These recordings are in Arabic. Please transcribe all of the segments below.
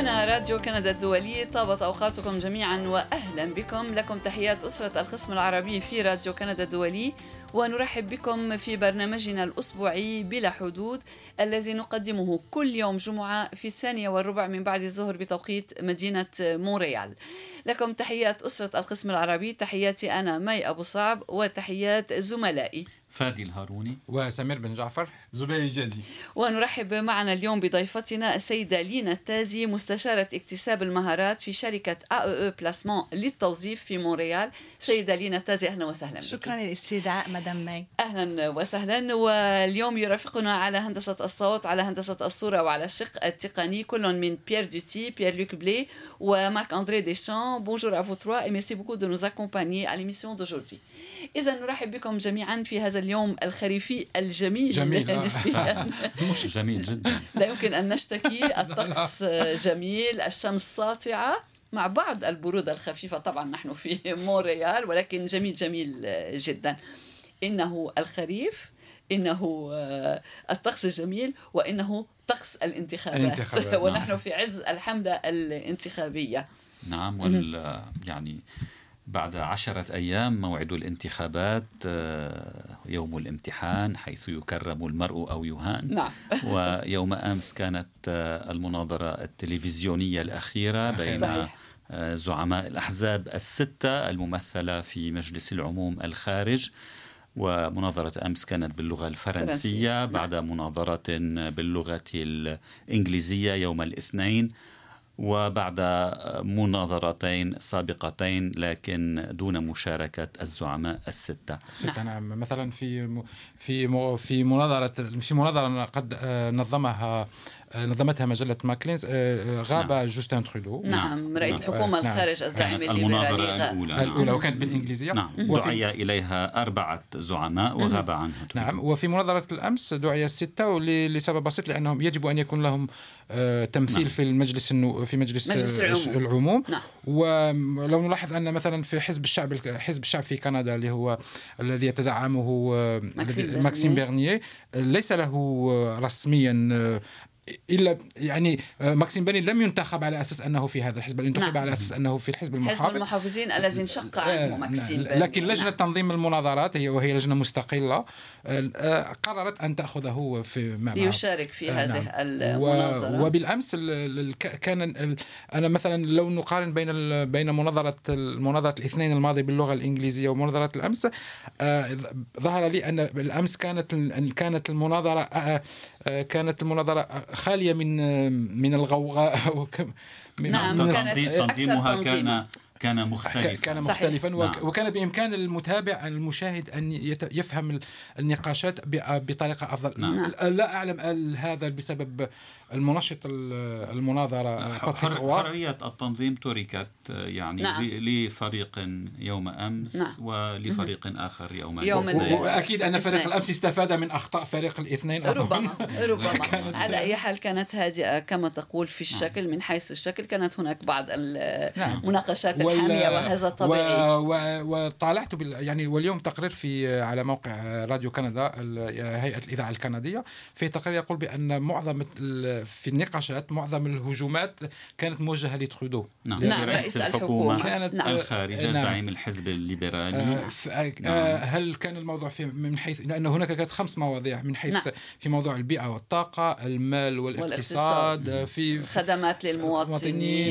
هنا راديو كندا الدولي طابت أوقاتكم جميعا وأهلا بكم. لكم تحيات أسرة القسم العربي في راديو كندا الدولي ونرحب بكم في برنامجنا الأسبوعي بلا حدود الذي نقدمه كل يوم جمعة في الثانية والربع من بعد الظهر بتوقيت مدينة مونريال. لكم تحيات أسرة القسم العربي تحياتي أنا مي أبو صعب وتحيات زملائي. فادي الهاروني وسمير بن جعفر. زبير الجازي. ونرحب معنا اليوم بضيفتنا السيدة لينا التازي مستشارة اكتساب المهارات في شركة AEE placement للتوظيف في مونريال. سيدة لينا التازي أهلا وسهلا بك. شكرا للاستدعاء مدام مي. أهلا وسهلا. واليوم يرافقنا على هندسة الصوت على هندسة الصورة وعلى الشق التقني. كل من بيير دوتي بيير لوك بلي ومارك أندري ديشان bonjour à vous trois et merci beaucoup de nous accompagner à l'émission d'aujourd'hui. إذا نرحب بكم جميعا في هذا اليوم الخريفي الجميل. جميل،. نسبيا مش جميل جدا. لا يمكن أن نشتكي الطقس جميل الشمس ساطعة مع بعض البرودة الخفيفة. طبعا نحن في مونريال ولكن جميل جميل جدا. إنه الخريف إنه الطقس جميل وإنه طقس الانتخابات, الانتخابات، نعم. ونحن في عز الحملة الانتخابية. نعم وال يعني بعد عشرة أيام موعد الانتخابات آه، يوم الامتحان حيث يكرم المرء أو يهان. نعم. ويوم أمس كانت آه، المناظرة التلفزيونية الأخيرة بين صحيح. آه، زعماء الأحزاب الستة الممثلة في مجلس العموم الخارج. ومناظرة أمس كانت باللغة فرنسية. الفرنسية. بعد مناظرة باللغة الإنجليزية يوم الاثنين. وبعد مناظرتين سابقتين لكن دون مشاركة الزعماء الستة. ستة نعم. مثلا في في في مناظرة في مناظرة قد آه، نظمها نظمتها مجلة ماكلينز آه، غاب نعم. جوستين ترودو نعم رئيس نعم. الحكومة نعم. الخارج الزعيم كانت الليبرالي المناظرة غ- الأولى نعم. الأولى وكانت بالإنجليزية نعم وفي- دعي إليها أربعة زعماء وغاب عنها نعم وفي مناظرة الأمس دعي الستة ول- لسبب بسيط لأنهم يجب أن يكون لهم آه، تمثيل نعم. في المجلس النو في مجلس, مجلس آه، العموم. العموم نعم. ولو نلاحظ أن مثلا في حزب الشعب حزب الشعب في كندا اللي هو الذي يتزعمه آه، ماكسيم آه، ليس له آه، رسميا آه، الا يعني آه، ماكسيم بيرني لم ينتخب على أساس أنه في هذا الحزب بل انتخب نعم. على أساس أنه في الحزب حزب المحافظ المحافظين الذي انشق آه، عنه ماكسيم نعم. لكن بيرني. لجنة نعم. تنظيم المناظرات هي وهي لجنة مستقلة آه، آه، قررت أن تأخذه في مع ليشارك في آه، هذه نعم. المناظرة و- وبالأمس كان أنا مثلا لو نقارن بين بين مناظرة مناظرة الاثنين الماضي باللغة الإنجليزية ومناظرة الأمس آه، ظهر لي أن بالأمس كانت كانت المناظرة آه، آه، كانت المناظرة خالية من من الغوغاء وكم- من- نعم، من- كانت تنظيمها. كان كان مختلفا كان صحيح. مختلفا وك نعم. وكان بإمكان المتابع المشاهد أن يت- يفهم ال- النقاشات ب- بطريقة أفضل نعم. لا أعلم هل هذا بسبب المنشط ال- المناظرة باتريس حر- غوار حرية التنظيم تركت يعني نعم. ل- لفريق يوم أمس نعم. ولفريق آخر يوم, يوم الأثنين. ال- وأكيد أن فريق. الأمس استفاد من أخطاء فريق الاثنين. ربما ربما على أي حال كانت هادئة كما تقول في الشكل من حيث الشكل كانت هناك بعض نعم. المناقشات وال- الحاميه وهذا طبيعي. وطالعت بال... يعني واليوم تقرير في على موقع راديو كندا هيئة الإذاعة الكندية في تقرير يقول بأن معظم ال- في النقاشات معظم الهجومات كانت موجهة لترودو نعم, نعم، رئيس رئيس الحكومة. كانت نعم. الخارجة نعم. زعيم الحزب الليبرالي آه، ف- آه، آه، هل كان الموضوع في من حيث لأن هناك كانت خمس مواضيع من حيث نعم. في موضوع البيئة والطاقة المال والاقتصاد والاقتصاد. آه، في خدمات للمواطنين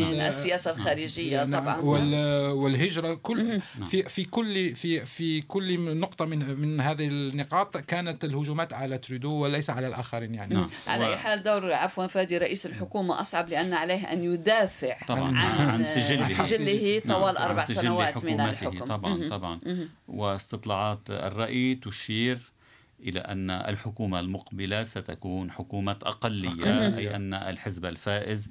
المواطنين، السياسة الخارجية نعم، طبعا وال والهجرة كل في في كل في في كل نقطة من من هذه النقاط كانت الهجومات على ترودو وليس على الآخرين يعني. نعم. على أي حال دور عفوا فادي رئيس الحكومة أصعب لأن عليه أن يدافع طبعا عن, عن سجله. سجله نعم، طوال عن أربع سجل سنوات من حكومته. الحكم. طبعا. طبعا. واستطلاعات الرأي تشير إلى أن الحكومة المقبلة ستكون حكومة أقلية. أي أن الحزب الفائز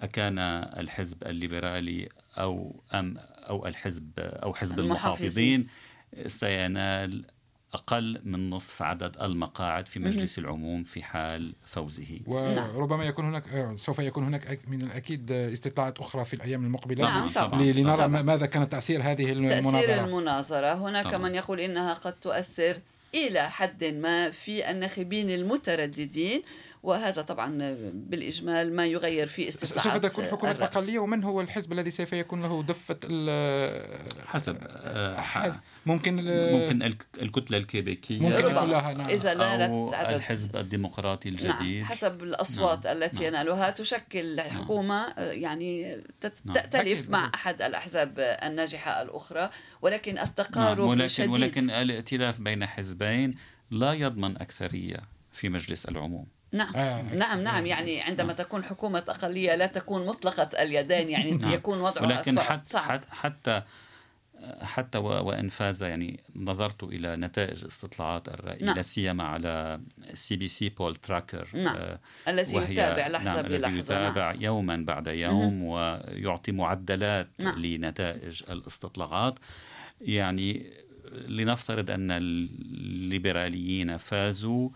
أكان الحزب الليبرالي أو أم أو الحزب أو حزب المحافظين. المحافظين سينال أقل من نصف عدد المقاعد في مجلس العموم في حال فوزه. وربما يكون هناك آه، سوف يكون هناك من الأكيد آه، استطلاعات أخرى في الأيام المقبلة. نعم طبعا لنرى طبعاً. ما- ماذا كان تأثير هذه تأثير المناظرة المناظرة. هناك طبعاً. من يقول إنها قد تؤثر إلى حد ما في الناخبين المترددين. وهذا طبعا بالإجمال ما يغير في سوف استطلاعات تكون حكومة. أقلية ومن هو الحزب الذي سوف يكون له دفة ال- حسب آه، ح- ممكن ال- ممكن الك- الكتلة الكيبيكية ممكن ربما كلها، نعم. إذا نالت عدد الحزب الديمقراطي الجديد نعم حسب الأصوات نعم. التي نعم. ينالها تشكل حكومة آه، يعني تت- نعم. تأتلف أكيد. مع أحد الأحزاب الناجحة الأخرى ولكن التقارب نعم ولكن شديد ولكن الائتلاف بين حزبين لا يضمن أكثرية في مجلس العموم نعم آه. نعم نعم يعني عندما تكون حكومة أقلية لا تكون مطلقة اليدين يعني نعم. يكون وضعها ولكن صعب, حتى صعب. حتى حتى وإن فاز يعني نظرت إلى نتائج استطلاعات الرأي نعم. لا سيما على CBC Poll Tracker نعم. آه، الذي يتابع لحظة نعم الذي بلحظة يتابع يوما بعد يوم ويعطي معدلات نعم. لنتائج الاستطلاعات يعني لنفترض أن الليبراليين فازوا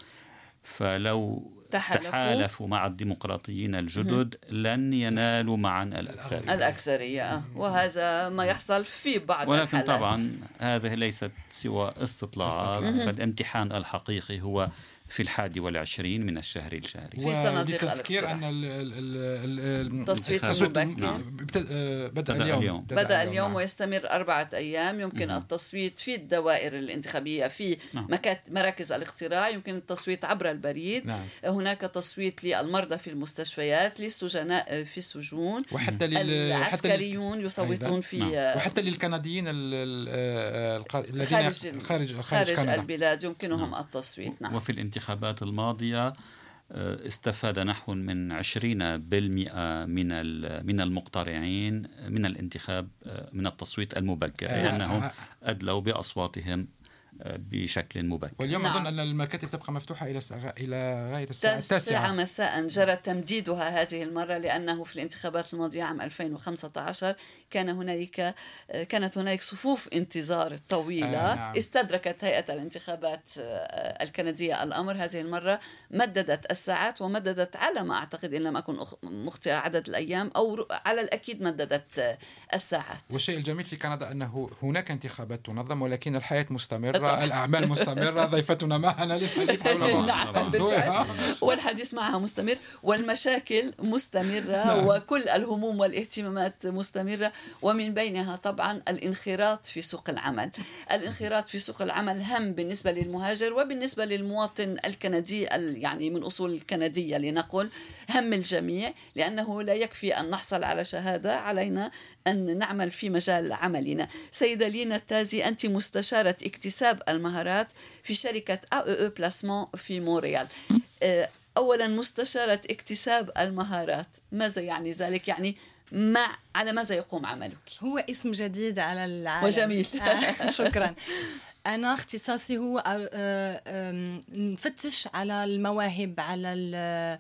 فلو تحالفوا. تحالفوا مع الديمقراطيين الجدد لن ينالوا معا الأكثرية. الأكثرية آه. وهذا ما يحصل في بعض ولكن الحالات. طبعا هذه ليست سوى استطلاعات فالامتحان الحقيقي هو في الحادي والعشرين من الشهر الجاري في صناديق الاقتراع. أن ال- ال- ال- ال- تصويت التصويت مبكر نعم. آه، بدأ اليوم. بدأ اليوم نعم. ويستمر أربعة أيام يمكن التصويت في الدوائر الانتخابية في نعم. مراكز الاقتراع يمكن التصويت عبر البريد نعم. هناك تصويت للمرضى في المستشفيات للسجناء في السجون وحتى العسكريون يصوتون. في نعم. وحتى للكنديين ال- ال- آه، الق- الذين خارج خارج. البلاد يمكنهم التصويت نعم وفي الانتخابات الماضية آه، استفاد نحو من 20% من من المقترعين من الانتخاب آه، من التصويت المبكر آه. لأنهم. أدلوا بأصواتهم بشكل مبكر. واليوم نعم. أظن أن المكاتب تبقى مفتوحة إلى إلى غاية الساعة التاسعة. مساء. جرى تمديدها هذه المرة لأنه في الانتخابات الماضية عام 2015 كان هنالك كانت هنالك صفوف انتظار طويلة. آه، نعم. استدركت هيئة الانتخابات آه، الكندية الأمر هذه المرة. مددت الساعات ومددت على ما أعتقد إن لم أكن أخ- مخطئة عدد الأيام أو على الأكيد مددت آه، الساعات. والشيء الجميل في كندا أنه هناك انتخابات تنظم ولكن الحياة مستمرة. طبعاً. الأعمال مستمرة ضيفتنا معنا للحديث حول نعم. بالفعل والحديث معها مستمر والمشاكل مستمرة وكل الهموم والاهتمامات مستمرة ومن بينها طبعا الانخراط في سوق العمل. الانخراط في سوق العمل هم بالنسبة للمهاجر وبالنسبة للمواطن الكندي ال- يعني من أصول كندية لنقل هم الجميع لأنه لا يكفي أن نحصل على شهادة علينا أن نعمل في مجال عملنا. سيدة لينا التازي أنت مستشارة اكتساب المهارات في شركة AEE بلاسمون في مونريال. آه، أولا مستشارة اكتساب المهارات. ماذا يعني ذلك؟ يعني ما على ماذا يقوم عملك؟ هو اسم جديد على العالم. وجميل. آه، شكرا. أنا اختصاصي هو آه، نفتش على المواهب على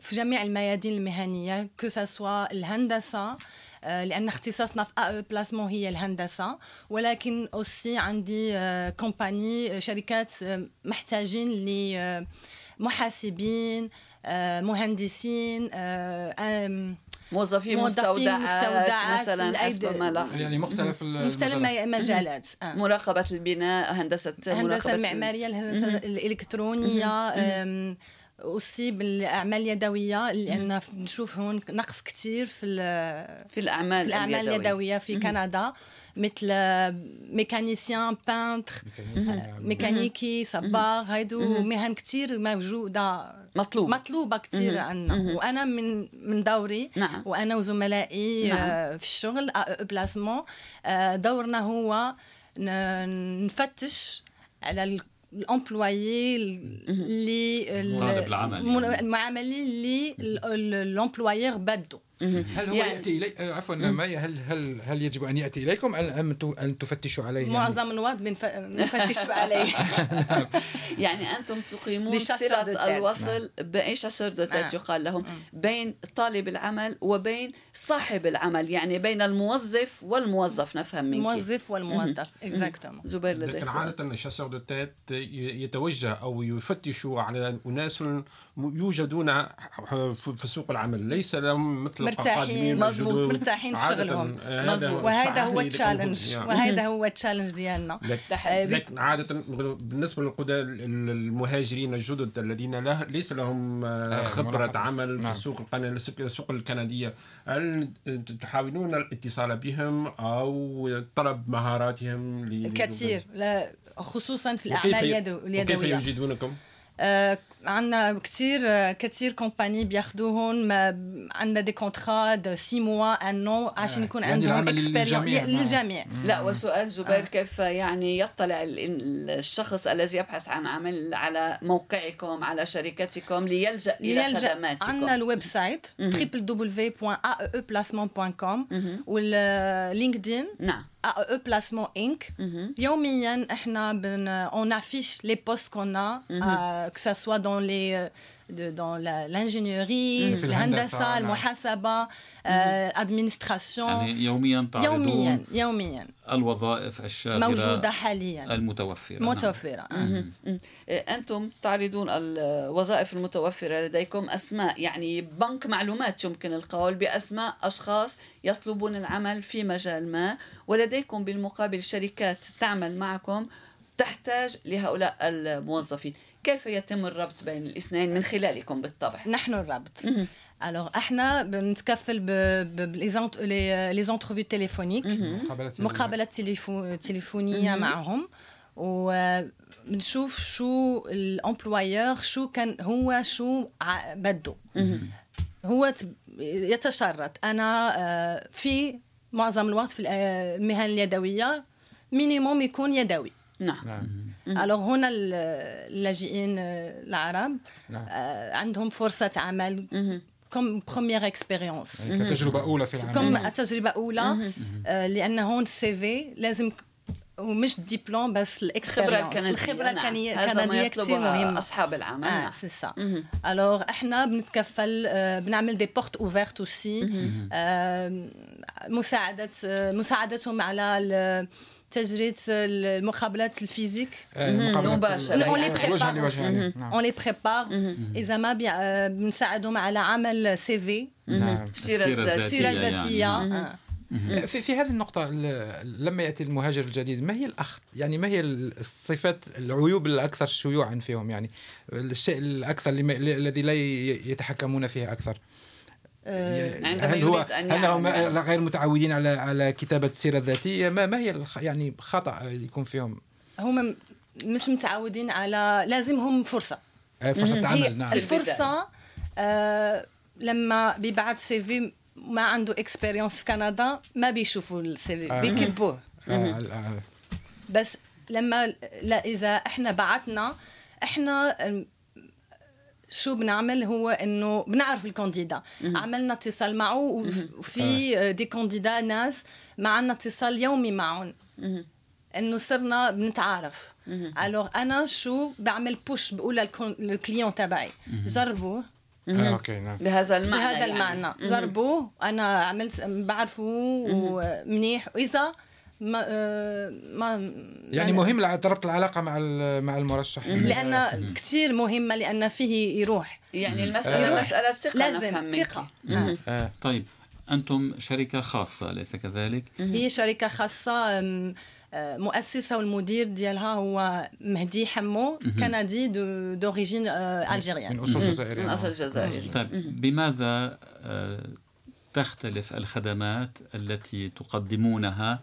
في جميع الميادين المهنية كو سوا الهندسة آه، لأن اختصاصنا في بلاسمون هي الهندسة. ولكن أوسي عندي كومباني آه، شركات آه، محتاجين ل محاسبين آه، مهندسين موظفين موظفين مستودعات, مستودعات، مثلا حسب ما يعني مختلف مختلف المجالات. آه. مراقبة البناء هندسة الهندسه مراقبة المعمارية الهندسة الإلكترونية أم، أصيب بالأعمال اليدوية لأن نشوف هون نقص كتير في في الأعمال, في الأعمال اليدوية. اليدوية في كندا مثل ميكانيسيان بانتر ميكانيكي صباغ هيدو مهن كتير موجودة. مطلوب. مطلوبة كتير عنا وأنا من من دوري. نعم. وأنا وزملائي نعم. آه، في الشغل placement دورنا هو نفتش على ال- employé اللي طالب هل هو يعني- يأتي الي آه، عفوا مايا هل هل هل يجب أن يأتي إليكم؟ ام أم ت- أن تفتشوا عليه؟ يعني؟ معظم بنف- بنفتش عليه. يعني أنتم تقيمون tête. الوصل بين chasseur de têtes نعم. يقال لهم؟ بين طالب العمل وبين صاحب العمل يعني بين الموظف والموظف نفهم منك. الموظف والموظف. exactement زبير ال chasseur de têtes يتوجه أو يفتشوا على أناس م- يوجدون في سوق العمل ليس لهم مثل مرتاحين. الجدد. مرتاحين في شغلهم. هذا مظبوط. وهذا هو ال challenge. وهذا هو ال challenge ديالنا. لكن عادة بالنسبة للقدامى المهاجرين الجدد الذين له ليس لهم آه، آه، خبرة مرحبا. عمل في نعم. السوق القن- السوق الكندية هل تحاولون الاتصال بهم أو طلب مهاراتهم كثير لا خصوصا في الأعمال اليدوية يجدونكم؟ آه، عندنا كثير آه، كثير compagnies بياخذوهم ما- عندنا des contrats de 6 mois à nous عشان آه، يكون يعني عندهم expérience للجميع، لا وسؤال زبير كيف يعني يطلع ال- الشخص الذي يبحث عن عمل على موقعكم على شركتكم ليلجأ إلى يلجأ خدماتكم؟ عندنا ال web site www.aeplacement.com وال LinkedIn نعم. AE Placement Inc. Mm-hmm. on affiche les postes qu'on a, mhm. euh, que ce soit dans les euh, de- dans l'ingénierie, في الهندسة،. المحاسبة آه، administration. يعني يوميا تعرضون يوميا يوميا. الوظائف الشاغرة موجودة حاليا. المتوفرة. نعم. متوفرة. إيه، أنتم تعرضون الوظائف المتوفرة لديكم أسماء يعني بنك معلومات يمكن القول بأسماء أشخاص يطلبون العمل في مجال ما ولديكم بالمقابل شركات تعمل معكم تحتاج لهؤلاء الموظفين. كيف يتم الربط بين الاثنين من خلالكم بالطبع؟ نحن الربط. Alors إحنا بنتكفل les entrevues téléphoniques مقابلة مقابلات تليفو... تليفونية معهم. وبنشوف شو ال employeur شو كان هو شو بده. هو يتشرط. أنا آه، في معظم الوقت في الآ- المهن اليدوية minimum يكون يدوي. نعم. نعم. Alors هنا ال- اللاجئين آه، العرب نعم. آه، عندهم فرصة عمل comme première expérience كتجربة أولى في العمل. كم تجربة أولى آه، لأن هون ال CV لازم ومش الدبلوم بس الخبرة ال expérience الكندية. الخبرة نعم. الكندية كثير مهمة. أصحاب العمل. آه نعم. C'est ça, alors إحنا بنتكفل بنعمل des portes ouvertes aussi مساعدة آه، مساعدتهم على تجرية المقابلات الفيزيك. prépare لوجه aussi. نعم. اون لي بريبار اذا ما بنساعدهم على عمل سي في مم. آه. في في هذه النقطة ال- لما يأتي المهاجر الجديد ما هي الأخ يعني ما هي الصفات العيوب الأكثر شيوعا فيهم؟ يعني الشيء الأكثر الذي لا يتحكمون فيه أكثر. هل هو أن هل هم يعمل. غير متعودين على على كتابة السيرة الذاتية؟ ما ما هي يعني خطأ يكون فيهم؟ هم مش متعودين على لازمهم فرصة. آه، فرصة هي عمل نعم. الفرصة آه لما بيبعت CV ما عنده expérience في كندا ما بيشوفوا ال CV آه. بيكبوه آه، بس لما لا إذا إحنا بعتنا إحنا شو بنعمل هو إنه بنعرف ال candidat. عملنا اتصال معه وف- وفي des candidats ناس معنا اتصال يومي معهم. إنه صرنا بنتعارف. Alors أنا شو بعمل بوش بقول لل client تبعي. جربوه آه، OK نعم. بهذا المعنى بهذا يعني. المعنى. جربوه أنا عملت بعرفه ومنيح. وإذا ما آه، ما يعني مهم الع- ربط العلاقة مع ال- مع المرشح. لأن كثير مهمة لأن فيه يروح. يعني المسألة يروح. مسألة ثقة نفهم لازم. ثقة. مهم. آه. طيب أنتم شركة خاصة أليس كذلك؟ هي شركة خاصة آه، مؤسسة والمدير ديالها هو مهدي حمو كندي d'o- d'origine algérienne. من أصول جزائرية. من نعم. أصل جزائري طيب بماذا تختلف الخدمات التي تقدمونها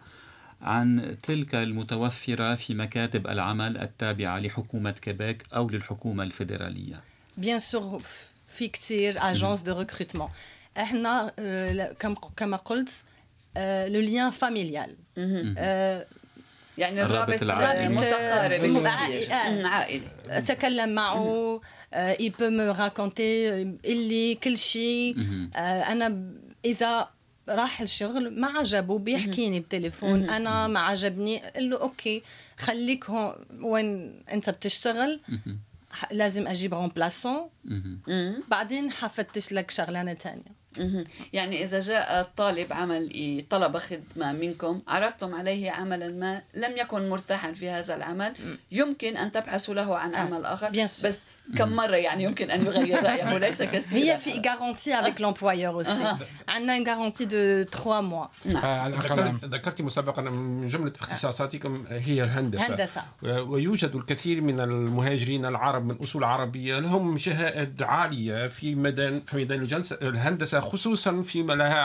عن تلك المتوفرة في مكاتب العمل التابعة لحكومة كيبيك أو للحكومة الفيدرالية. bien sûr في كثير agences de recrutement إحنا آه، كما قلت le lien familial يعني الرابط الرابط العائلي. آه، متقارب الرابط كثير. العائلي. مم، عائلي أتكلم معه il peut me raconter اللي كل شيء. أنا إذا راح الشغل ما عجبه بيحكيني بالتليفون أنا ما عجبني قل له OK خليك هون وين أنت بتشتغل لازم أجيب رومبلاسون. بعدين حفتش لك شغلانة تانية. يعني إذا جاء طالب عمل طلب خدمة منكم عرضتم عليه عملا ما لم يكن مرتاحا في هذا العمل يمكن أن تبحثوا له عن آه، عمل آخر. بس كم مرة يعني يمكن أن يغير رأيه ليس كثيرا هي في garantie avec l'employeur aussi. عندنا une garantie de 3 mois. على الأقل عام. ذكرت ذكرت مسبقا من جمله اختصاصاتكم هي الهندسه هندسة. ويوجد الكثير من المهاجرين العرب من اصول عربيه لهم شهائد عاليه في ميدان في ميدان الجلسه الهندسه خصوصا فيما لها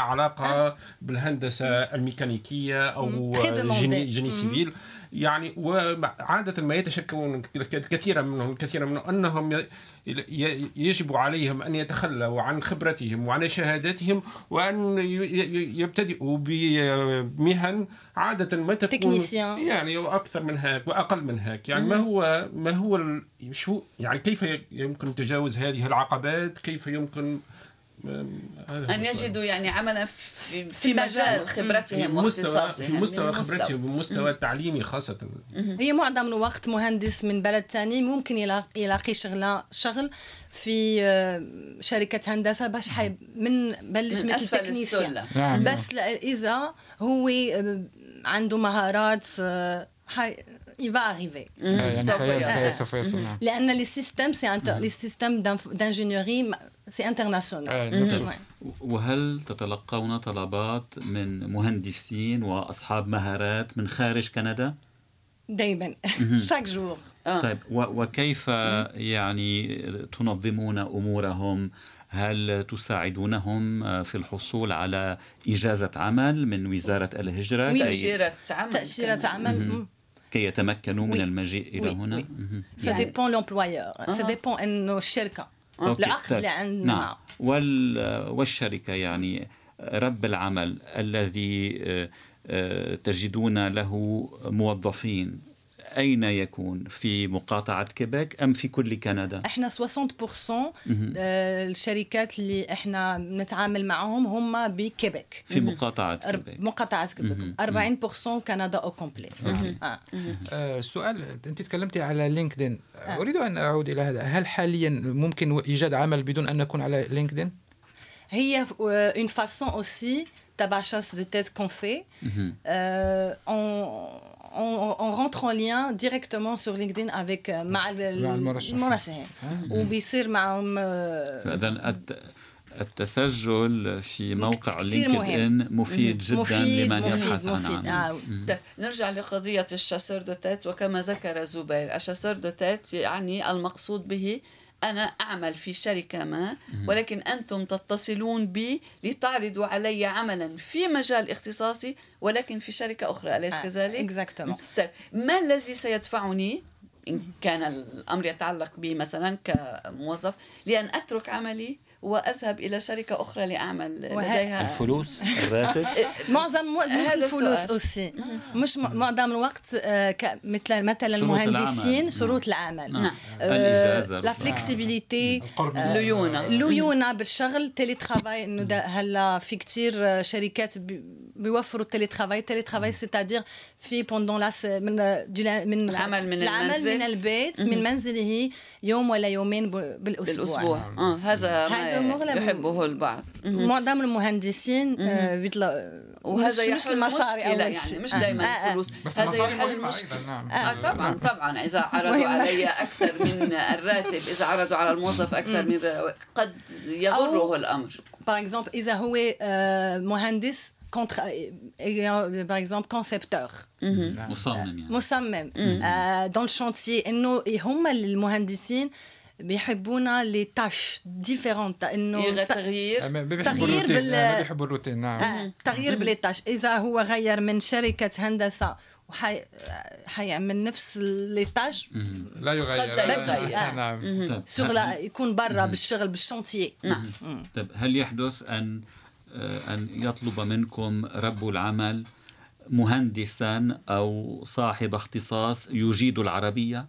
أو Très demandé. جيني, جيني سيفيل يعني وعادة ما يتشكون كثيرا منهم كثيرا منهم أنهم يجب عليهم أن يتخلوا عن خبرتهم وعن شهاداتهم وأن يبتدئوا بمهن عادة ما تكون. يعني أكثر من هيك وأقل من هيك. يعني ما هو ما هو شو يعني كيف يمكن تجاوز هذه العقبات؟ كيف يمكن السؤال. يجدوا يعني عملا في, في مجال. خبرتهم في مستوى واختصاصهم في مستوى من خبرتهم والمستوى التعليمي خاصة هي معظم الوقت مهندس من بلد تاني ممكن يلا- يلاقي شغله شغل في آه، شركة هندسة باش حي من بلش من technicien. السلم نعم بس لا- إذا هو آه، عنده مهارات آه، حي il va arriver. سوف سي- يصل. سي- يصل les systèmes d'inf- d'ingénierie c'est international. آه، نفس- Ouais. وهل تتلقون طلبات من مهندسين وأصحاب مهارات من خارج كندا؟ chaque jour. آه. طيب و- وكيف يعني تنظمون أمورهم؟ هل تساعدونهم في الحصول على إجازة عمل من وزارة الهجرة؟ Oui. كي, تأشيرة عمل. تأشيرة عمل كي يتمكنوا من. المجيء إلى. هنا؟ l'employeur ça أها. dépend إنه الشركة OK، العقد طيب. اللي عندنا نعم معه. وال والشركة يعني رب العمل الذي آه، آه، تجدون له موظفين أين يكون؟ في مقاطعة كيبيك أم في كل كندا؟ إحنا 60% آه، الشركات اللي إحنا نتعامل معهم هم بكيبيك. في مقاطعة كيبيك. مقاطعة كيبيك. 40% كندا au complet آه. آه، سؤال أنت تكلمتي على LinkedIn. أريد أن أعود إلى هذا. هل حاليا ممكن إيجاد عمل بدون أن نكون على LinkedIn؟ هي une façon aussi تبع chasse de tête qu'on fait. euh, on, on, on rentre en lien directement sur LinkedIn avec مع ال- مع المرشحين. المرشحين وبيصير معهم الت- التسجل في موقع LinkedIn مفيد جدا مفيد لمن مفيد يبحث عن مفيد. عمل. آه. طيب. نرجع لقضية ال chasseur de têtes وكما ذكر زبير ال chasseur de têtes يعني المقصود به أنا أعمل في شركة ما ولكن أنتم تتصلون بي لتعرضوا علي عملا في مجال اختصاصي ولكن في شركة أخرى أليس آه، كذلك؟ طيب ما الذي سيدفعني إن كان الأمر يتعلق بي مثلا كموظف لأن أترك عملي؟ وأذهب إلى شركة أخرى لأعمل وه- لديها. الفلوس الراتب؟ معظم مش هذا الفلوس. أوسي. مش م- معظم الوقت آه، ك- مثل مثلا شروط المهندسين العمل. شروط العمل. نعم. آه، الإجازة. la flexibilité من ليونة. ليونة بالشغل télétravail انه هلا في كتير آه، شركات بي- بيوفروا ال télétravail télétravail c'est-à-dire في pendant la s- من لا- من العمل من العمل المنزل. من البيت من منزله يوم ولا يومين ب- بالأسبوع. بالأسبوع. آه هذا هذا ما مغلب. يحبه البعض. معظم المهندسين آه، بيطلع وهذا مش, مش يحل المصاري مشكلة اول يعني مش آه، دائما آه، آه. الفلوس. بس هذا المصاري يحل أيضا نعم. آه طبعا طبعا. إذا عرضوا. علي أكثر من الراتب إذا عرضوا على الموظف أكثر من قد يغره أو- الأمر. par exemple إذا هو آه، مهندس كونتر par exemple concepteur مصمم يعني مصمم dans ال chantier انه هم المهندسين بيحبونا les tâches différentes انه تغيير تغيير بال- ما بيحبوا الروتين نعم تغيير بلي تاش اذا هو غير من شركه هندسه وحي حيعمل نفس لي تاش لا يغير لا يغير. يكون برا بالشغل بالشانتيي نعم طيب هل يحدث أن آه، أن يطلب منكم رب العمل مهندسا أو صاحب اختصاص يجيد العربية؟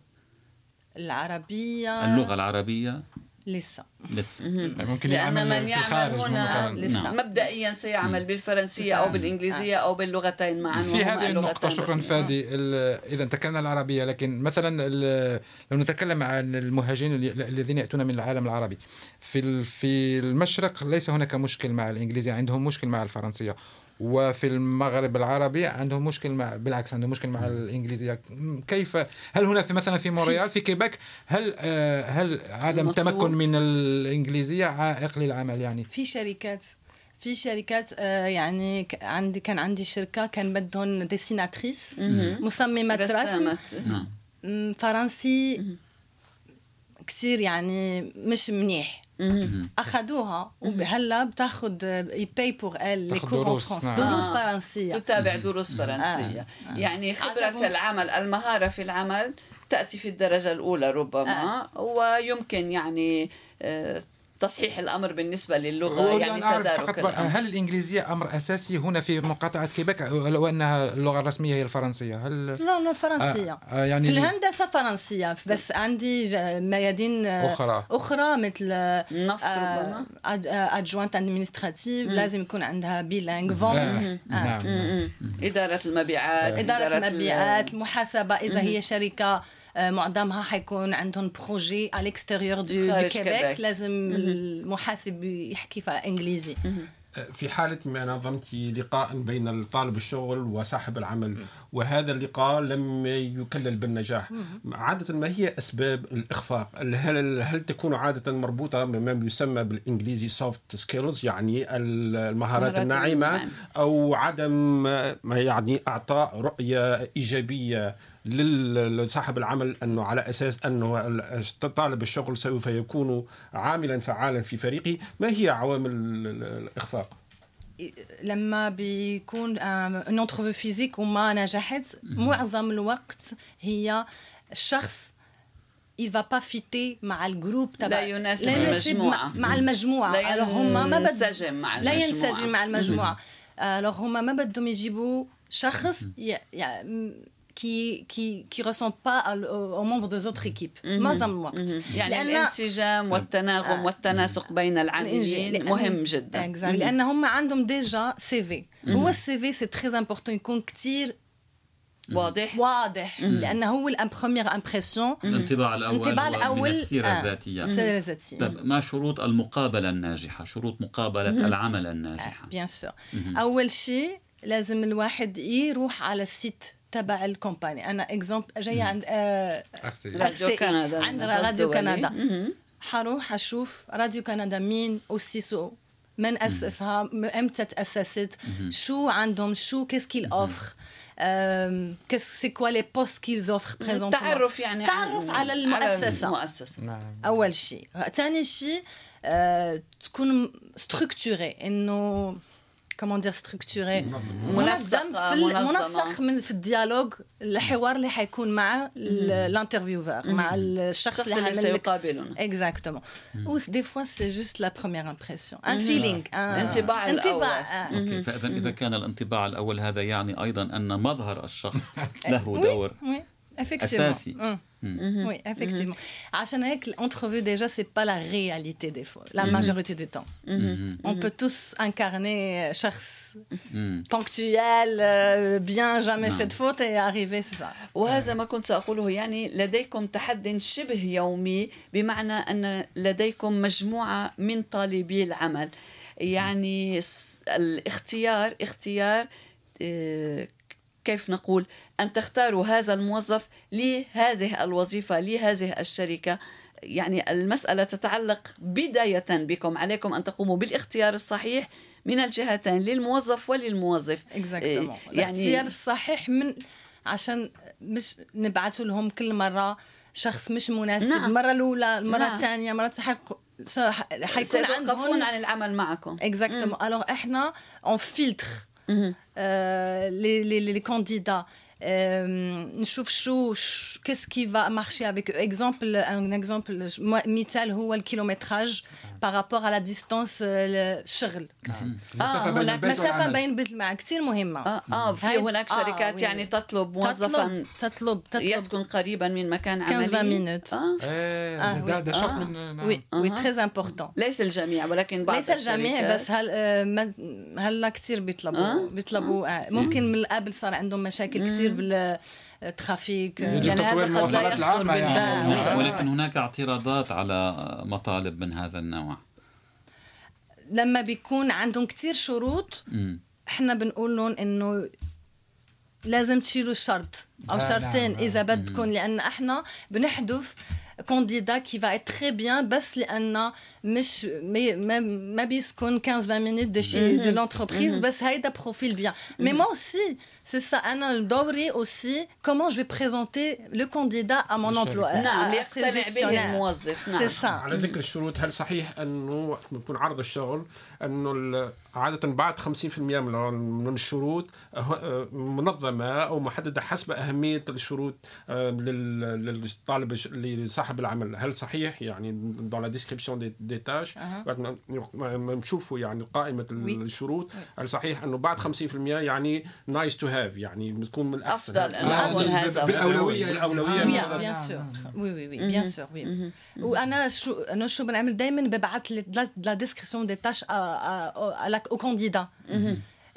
العربية. اللغة العربية. لسه. لسه. يعني ممكن لأن يعمل من يعمل هنا. لسه. نعم. مبدئيا سيعمل بالفرنسية أو بالإنجليزية أو باللغتين. معا في هذه النقطة شكرا الرسمية. فادي إذا تكلمنا العربية لكن مثلا لو نتكلم عن المهاجرين ال- الذين يأتون من العالم العربي في في المشرق ليس هناك مشكل مع الإنجليزية عندهم مشكل مع الفرنسية. وفي المغرب العربي عندهم مشكل مع بالعكس عندهم مشكل مع الإنجليزية. كيف هل هنا في مثلا في مونريال في كيباك هل آه، هل عدم. التمكن من الإنجليزية عائق للعمل يعني؟ في شركات في شركات آه، يعني عندي كان عندي شركة كان بدهم dessinatrice مصممة رسم نعم فرنسي. كثير يعني مش منيح. أخذوها وهلا بتاخذ يباي pour elle les cours en دروس، آه. فرنسية. تتابع دروس فرنسية. آه. يعني خبرة عجبهم. العمل المهارة في العمل تأتي في الدرجة الأولى ربما ويمكن يعني آه، تصحيح الأمر بالنسبة للغة أريد يعني تدارك هل الإنجليزية أمر أساسي هنا في مقاطعة كيباك لو أنها اللغة الرسمية هي الفرنسية هل لا لا فرنسيه آه، آه، يعني في الهندسة فرنسية بس عندي ميادين آه، أخرى. أخرى مثل النفط ربما؟ adjointe administrative لازم يكون عندها bilingue آه، ventes نعم. نعم. إدارة المبيعات ال- المبيعات المحاسبة إذا هي شركة آه، معظمها حيكون عندهم projets على ال extérieur du Québec. لازم المحاسب يحكي فيها إنجليزي. في حالة ما نظمت لقاء بين طالب الشغل وصاحب العمل وهذا اللقاء لم يكلل بالنجاح. عادة ما هي أسباب الإخفاق؟ هل, هل تكون عادة مربوطة بما يسمى بالإنجليزي soft skills يعني المهارات مهارات الناعمة. أو عدم ما يعني إعطاء رؤية إيجابية لصاحب العمل أنه على أساس أنه ال- طالب الشغل سوف يكون عاملا فعالا في فريقه ما هي عوامل ال- الإخفاق؟ لما بيكون une entrevue physique وما نجحت معظم الوقت هي الشخص il va pas fitter مع ال groupe تبع لا يناسب لا المجموعة. مع, المجموعة لا Alors هما ما ينسجم مع لا المجموعة. ينسجم مع المجموعة alors هما ما بدهم يجيبوا شخص. Qui qui qui ressent pas al- aux aux membres des autres équipes. معظم الوقت يعني الانسجام والتناغم آه. والتناسق بين العاملين. مهم جدا. لأن هم عندهم déjà CV هو ال CV c'est très important يكون كتير. واضح. واضح. لأن هو ال une première impression الانطباع الأول الانطباع الأول. السيرة آه، الذاتية. السيرة الذاتية. طيب ما شروط المقابلة الناجحة؟ شروط مقابلة العمل الناجحة. bien sûr أول شيء لازم الواحد يروح على ال site تبع ال compagnie. أنا exemple جاية عند آه. راديو. كندا عند راديو. كندا. حروح أشوف راديو كندا مين اسسوا من أسسها؟ إمتى تاسست شو عندهم؟ شو؟ qu'est-ce qu'ils offrent qu'est-ce c'est quoi les postes qu'ils offrent présentement تعرف يعني تعرف عن- على المؤسسة. المؤسسة. نعم. أول شيء. ثاني شيء آه، تكون structuré إنه comment dire structuré. منسق من في ال dialogue الحوار اللي حيكون مع ال intervieweur مع الشخص اللي لك- سيقابلنا. Ou des fois, c'est juste la première impression. Un feeling. Un... انطباع. انطباع. فإذا إذا كان الانطباع الأول هذا يعني أيضا أن مظهر الشخص له دور Oui, effectivement. أساسي. Hum. Oui, effectivement. عشان هيك l'entrevue déjà c'est pas la réalité des fois, la majorité du temps. On peut tous incarner شخص ponctuel, euh, bien, jamais fait de faute et arriver c'est ça. وهذا ما كنت سأقوله يعني لديكم تحد شبه يومي بمعنى أن لديكم مجموعة من طالبي العمل يعني س- الاختيار اختيار آه، كيف نقول أن تختاروا هذا الموظف لهذه الوظيفة لهذه الشركة؟ يعني المسألة تتعلق بداية بكم. عليكم أن تقوموا بالاختيار الصحيح من الجهتين للموظف وللموظف. اكزاكتومون إيه، الاختيار الصحيح من عشان مش نبعثوا لهم كل مرة شخص مش مناسب. نعم. المرة الأولى المرة نعم. الثانية مرة حيكون حيكون عندهم عن العمل معكم. Exactement. Alors, إحنا euh, les, candidats نشوف شو qu'est-ce qui va marcher avec exemple un exemple مثال هو ال kilométrage par rapport à la distance الشغل آه بين هناك مسافه. بين بيت المع كثير مهمه آه آه في هناك شركات. يعني تطلب موظفا تطلب تطلب يسكن قريبا من مكان 15. آه إيه آه، ده oui. ده شرط آه. من. oui oui. très important ليس الجميع ولكن بعض ليس الجميع. بس هل آه، هلا كثير بيطلبوا آه. بيطلبوا آه، ممكن من قبل صار عندهم مشاكل كثير بال trafic يجب يعني هذا قد لا يخطر يعني. ولكن هناك اعتراضات على مطالب من هذا النوع لما بيكون عندهم كثير شروط. إحنا بنقول لهم إنه لازم تشيلوا شرط أو شرطين. إذا بدكم لأن إحنا بنحذف candidat qui va être très bien بس لأن مش ما ما, ما بيسكن 15 20 minutes de chez de l'entreprise بس هيدا profil bien mais moi aussi c'est ça أنا دوري aussi comment je vais présenter le candidat à mon للشركة. emploi نعم ليقتنع به الموظف سي نعم سا على ذكر الشروط هل صحيح انه وقت ما يكون عرض الشغل أنه عاده بعد 50% من من الشروط أه- أه، منظمه أو محدده حسب اهميه الشروط أه، لل- للطالب لصاحب العمل هل صحيح يعني dans la description des tâches نشوفوا يعني قائمه oui. الشروط هل صحيح انه بعد 50% يعني nice to have يعني بتكون من الأحسن. أفضل أن آه، هذا. Oui, نعم. bien sûr. Oui, oui, oui, bien sûr, oui. وأنا شو أنا شو بنعمل دائما ببعث la description des tâches au candidat.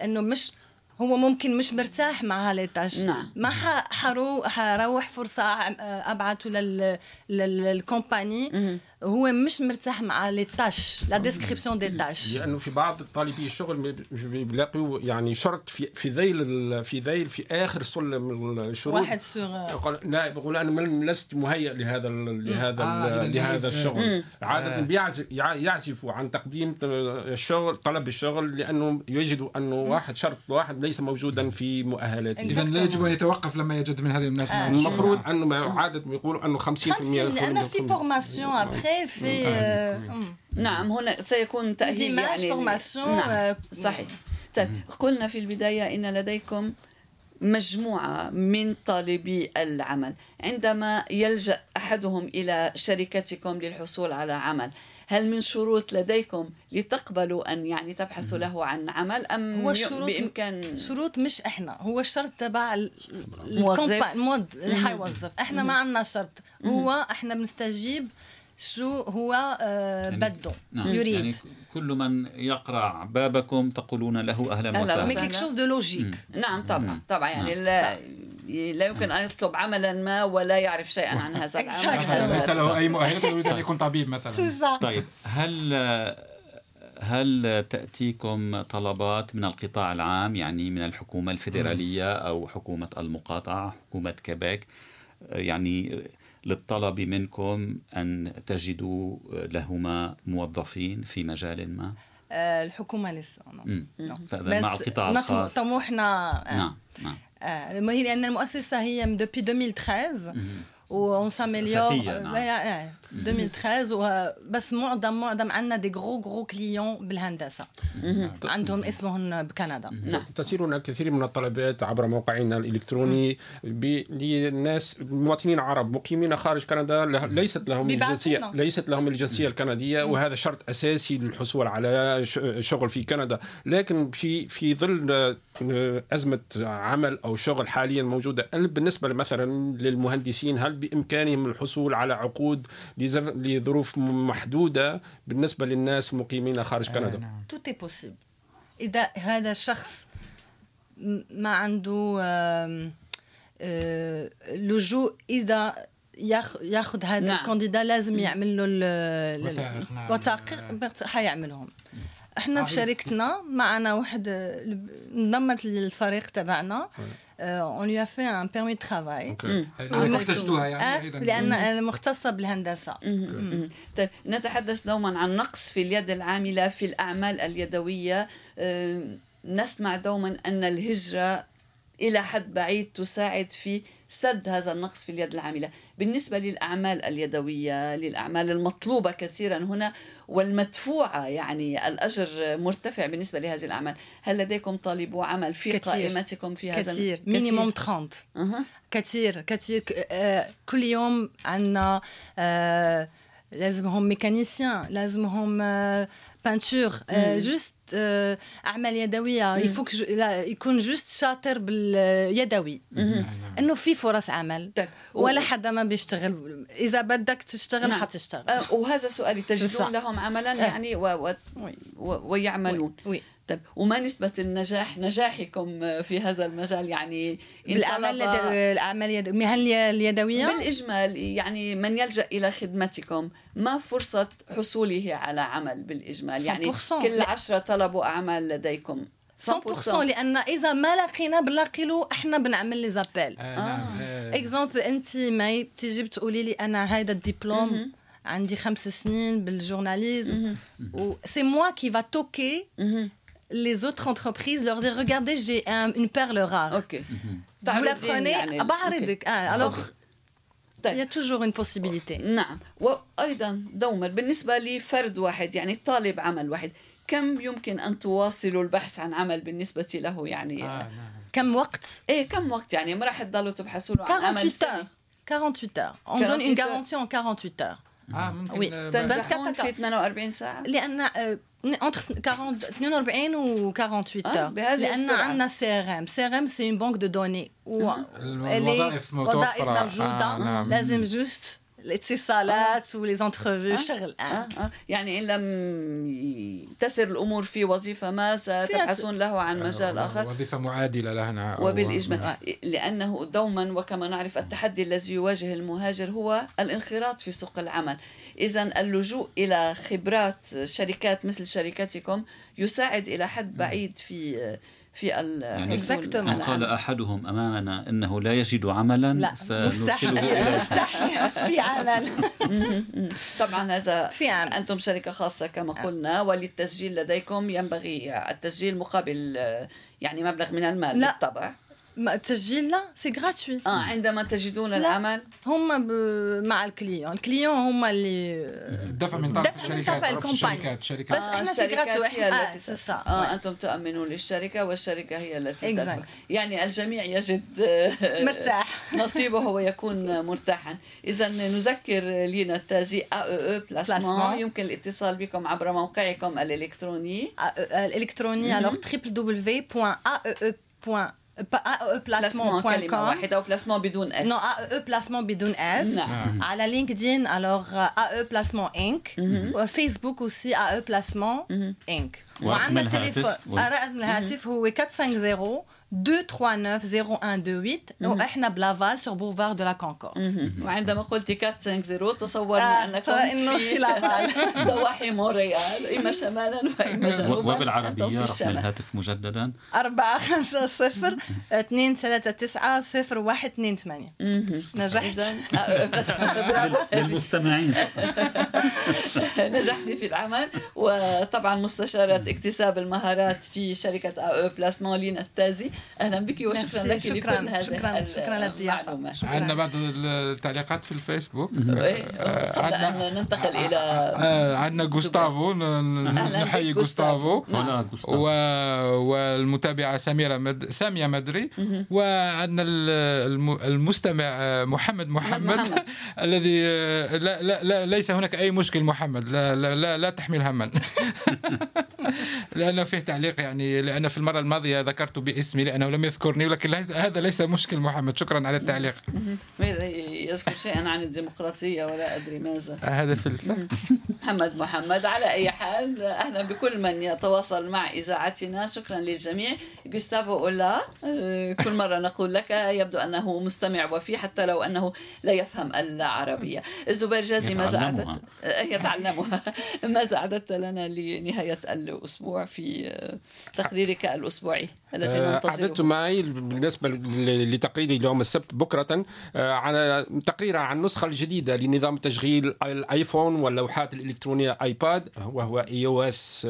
إنه مش هو ممكن مش مرتاح مع هال tâche نعم. ما حروح فرصة ابعته لل لل compagnie. هو مش مرتاح مع les tâches la description des tâches لأنه في بعض طالبي الشغل بي- بي- بيلاقوا يعني شرط في في ذيل ال- في ذيل في آخر سلم الشروط. واحد سور يقول لا بقول أنا من- لست مهيئ لهذا لهذا آه، لهذا. الشغل. عادة آه. يعزفوا عن تقديم ت- الشغل طلب الشغل لأنه يجدوا أنه واحد شرط واحد ليس موجودا في مؤهلاته. اذا لا يجب أن يتوقف لما يجد من هذه الناس المفروض أنه عاده بيقولوا انه 50% 50 لأن في formation après في نعم هنا سيكون تأهيل ديماج يعني formation نعم صحيح. طيب قلنا في البداية إن لديكم مجموعة من طالبي العمل. عندما يلجأ أحدهم إلى شركتكم للحصول على عمل هل من شروط لديكم لتقبلوا أن يعني تبحثوا له عن عمل أم هو الشروط بإمكان شروط مش إحنا هو الشرط تبع ال- موظف. ال compa- المود اللي حيوظف إحنا ما عندنا شرط. هو إحنا بنستجيب شو هو آه يعني- بده نعم. يريد. يعني كل من يقرع بابكم تقولون له أهلا أهلا وسهلا. mais وسهلا. quelque chose de logique. نعم طبعا طبعا. يعني لا لا يمكن أن يطلب عملا ما ولا يعرف شيئا عن هذا العمل ليس له أي مؤهلات يريد أن يكون طبيب مثلا. طيب هل هل تأتيكم طلبات من القطاع العام يعني من الحكومة الفيدرالية أو حكومة المقاطعة حكومة كيبيك؟ يعني للطلب منكم أن تجدوا لهما موظفين في مجال ما؟ آه الحكومة لسه مم. نعم. فإذا مع القطاع الخاص طموحنا آه، نعم نعم. آه هي لأن المؤسسة هي من دوبي 2013 on s'améliore نعم. 2013 و- بس معظم معظم عندنا des gros gros clients بالهندسه عندهم اسمهم بكندا نعم. تسيرنا الكثير من الطلبات عبر موقعنا الإلكتروني. للناس مواطنين عرب مقيمين خارج كندا ليست لهم الجنسيه. ليست لهم الجنسية الكندية وهذا شرط أساسي للحصول على ش- شغل في كندا. لكن في في ظل آه، أزمة عمل أو شغل حاليا موجودة هل بالنسبة مثلا للمهندسين هل بإمكانهم الحصول على عقود لظروف محدودة بالنسبة للناس المقيمين خارج كندا نعم. tout est possible إذا هذا الشخص ما عنده آم، آه، لجوء إذا ياخ- ياخذ هذا نعم. ال candidat لازم يعمل له ال- ال- وثائق، نعم. حيعملهم إحنا في آه. شركتنا معنا واحد آه، انضمت للفريق تبعنا on lui fait un permis de travail احتجتوها يعني لأن أنا مختصه بالهندسة. مم. طيب نتحدث دوما عن نقص في اليد العاملة في الأعمال اليدوية. آم، نسمع دوما أن الهجرة إلى حد بعيد تساعد في سد هذا النقص في اليد العاملة. بالنسبة للأعمال اليدوية للأعمال المطلوبة كثيرا هنا والمدفوعة يعني الأجر مرتفع بالنسبة لهذه الأعمال. هل لديكم طالبو عمل في كتير. قائمتكم في هذا كثير. مينيموم 30 أها. كثير كثير. آه، كل يوم عندنا آه، لازمهم mécaniciens لازمهم peintres juste أعمال يدوية il faut que يكون juste شاطر باليدوي إنه في فرص عمل طيب. ولا حدا ما بيشتغل إذا بدك تشتغل نعم. حتشتغل آه، وهذا سؤالي تجدون. لهم عملا آه. يعني و و oui. و ويعملون oui. طيب وما نسبة النجاح نجاحكم في هذا المجال؟ يعني الأعمال اليد- المهن اليدوية؟ بالإجمال يعني من يلجأ إلى خدمتكم ما فرصة حصوله على عمل بالإجمال؟ يعني 100%. كل لا. عشرة طلبوا أعمال لديكم. 100% لأن إذا ما لقينا بنلاقي له إحنا بنعمل لي زابيل. آه نعم. آه. اكزومبل أنت ما بتيجي بتقولي لي أنا هيدا الدبلوم عندي خمس سنين بالجورناليزم et c'est moi qui va toquer مهم. Les autres entreprises leur dire regardez j'ai un- une perle rare. OK vous la تعرضين prenez? يعني- OK. بعرضك آه alors il y طيب a toujours une possibilité. نعم وأيضا دوما بالنسبة لفرد واحد يعني طالب عمل واحد. كم يمكن أن تواصلوا البحث عن عمل بالنسبة له؟ يعني آه آه. نعم. كم وقت؟ إيه كم وقت؟ يعني ما راح تضلوا تبحثوا له عن عمل 48 سنة heures. 48 heures. On donne 48 une garantie en 48 heures. آه ممكن oui. آه، تنجح. بعد- تنجحون في 48 ساعة؟ لأن آه، entre 40 42 و 48 آه، لأن السرعة. عندنا سي ار ام سي ار ام سي اون بانك دو دوني الوظائف متوفرة. وظائف موجوده آه، نعم. لازم juste الاتصالات و les entrevues شغل آه. آه. آه. يعني إن لم تسر الأمور في وظيفة ما ستبحثون له عن مجال آخر. وظيفة معادلة لها أو- وبالإجمال لأنه دوما وكما نعرف التحدي الذي يواجه المهاجر هو الانخراط في سوق العمل. إذا اللجوء إلى خبرات شركات مثل شركتكم يساعد إلى حد بعيد في في الحصول Exactement. إن قال. أحدهم أمامنا أنه لا يجد عملا لا مستحيل في عمل طبعا هذا في عمل أنتم شركة خاصة كما قلنا وللتسجيل لديكم ينبغي التسجيل مقابل آه، يعني مبلغ من المال لا. بالطبع التسجيل لا c'est gratuit آه عندما تجدون. العمل هم ب... مع ال client ال client هم اللي دفع من طرف دفع من الشركات طرف. الشركات شركات بس آه، إحنا الشركات c'est gratuit هي. التي آه،. آه Ouais. أنتم تؤمنون للشركة والشركة هي التي تدفع. يعني الجميع يجد آه، مرتاح نصيبه ويكون مرتاحا إذا نذكر لينا التازي AEE Placement Placement. يمكن الاتصال بكم عبر موقعكم الإلكتروني الإلكتروني alors placement كلمة www.aeeplacement.com واحدة وبلاسمون بدون اس Non, AE Placement بدون S نعم على لينكدين alors AE Placement Inc. وفيسبوك aussi AE Placement Inc. ورقم وعندنا الهاتف؟ تليفون و- رقم الهاتف هو 450 239 0128 وإحنا ب Laval boulevard de la Concorde. مهم. وعندما قلت 450 تصورنا آه، ترى إنه في لافال. ضواحي مونريال إما شمالا وإما جنوبا و- وبالعربية أنتم في رقم. الهاتف مجددا. 4 5 0 2 3 9 0 1 2 8 نجحت. آه، برافو للمستمعين. نجحتي في العمل وطبعا مستشارة اكتساب المهارات في شركة AE بلاسمون لينا التازي. أهلا بك وشكرا لك لكل شكراً، هذه شكراً، شكراً شكراً. عندنا بعض التعليقات في الفيسبوك. آه، قبل عندنا- أن ننتقل إلى آه، عندنا جوستافو نحيي جوستافو. جوستافو. ولا و... جوستافو. والمتابعة سميرة مد... سامية مدري. وعندنا ال- الم... المستمع آه، محمد محمد, محمد. الذي آه، لا, لا, لا ليس هناك أي مشكل محمد. لا لا لا, لا تحمل هما. لأنه فيه تعليق يعني لأن في المرة الماضية ذكرت باسمي. لأنه لم يذكرني ولكن ليس هذا ليس مشكل محمد. شكرا على التعليق. ماذا يذكر شيئا عن الديمقراطية؟ ولا أدري ماذا. آه، هذا في. محمد محمد على أي حال أهلا بكل من يتواصل مع إذاعتنا. شكرا للجميع. جوستافو أولا آه، كل مرة نقول لك يبدو أنه مستمع وفي حتى لو أنه لا يفهم العربية. الزبير جازي ماذا. أعددت آه، يتعلمها. نفهمها ماذا أعددت لنا لنهاية الأسبوع في تقريرك الأسبوعي الذي ننتظره؟ أعددت معي بالنسبة لتقريري اليوم السبت بكرة على تقرير عن النسخة الجديدة لنظام تشغيل الآيفون واللوحات الإلكترونية آيباد وهو اي أو اس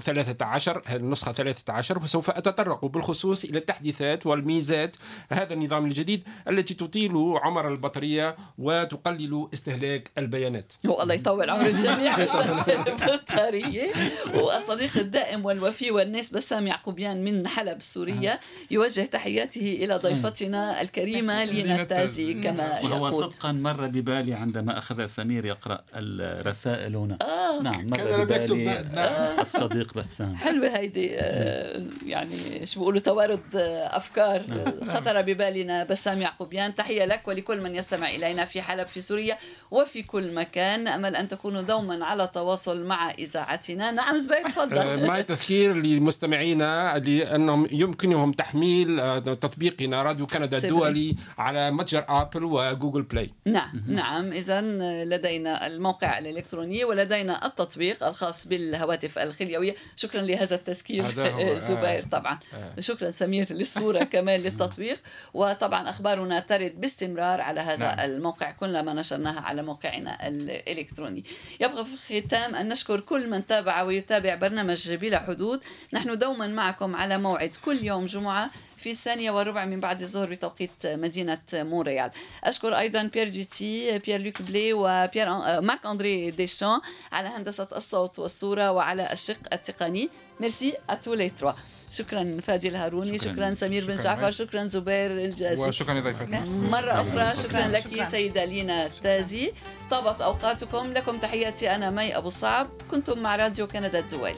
13 النسخة 13 وسوف أتطرق بالخصوص إلى التحديثات والميزات هذا النظام الجديد التي تطيل عمر البطارية وتقلل استهلاك البيانات. والله يطول عمر الجميع مش بس البطارية. والصديق الدائم والوفي والناس بسام يعقوبيان من حلب سوريا. يوجه تحياته إلى ضيفتنا الكريمة لينا التازي كما وهو يقول. صدقا مر ببالي عندما أخذ سمير يقرأ الرسائل هنا. آه. نعم مر كان لم يكتب ببالي بعد. الصديق بسام. حلوة هيدي آه، يعني شو بيقولوا توارد آه، أفكار. آه، خطر ببالنا بسام يعقوبيان. تحية لك ولكل من يستمع إلينا في حلب في سوريا وفي كل مكان. أمل أن تكونوا دوما على تواصل مع إذاعتنا. نعم زبير آه، تفضل معي تذكير لمستمعينا لأنهم يمكنهم تحميل آه، تطبيقنا راديو كندا. الدولي على متجر أبل وجوجل بلاي. نعم نعم. إذا لدينا الموقع الإلكتروني ولدينا التطبيق الخاص بالهواتف الخليوية. شكرا لهذا التذكير هذا هو، آه. زبير طبعا. شكرا سمير للصورة كمان للتطبيق. وطبعا أخبارنا ترد باستمرار على هذا نعم. الموقع كلما نشرناها على موقعنا الإلكتروني. يبقى في الختام أن نشكر كل من تابع ويتابع برنامج بلا حدود. نحن دوما معكم على موعد كل يوم جمعة في الثانية وربع من بعد الظهر بتوقيت مدينة مونريال. أشكر أيضا بيير جوتي بيير لوك بلي وبيير مارك أندري ديشان على هندسة الصوت والصورة وعلى الشق التقني. merci à tous les trois شكرا فادي الهاروني شكرا, شكراً. شكرا سمير بن جعفر. شكرا زبير الجازي. وشكرا لضيفتنا مرة أخرى شكرا لك شكراً. سيدة لينا تازي. طابت أوقاتكم لكم تحياتي أنا مي أبو صعب. كنتم مع راديو كندا الدولي.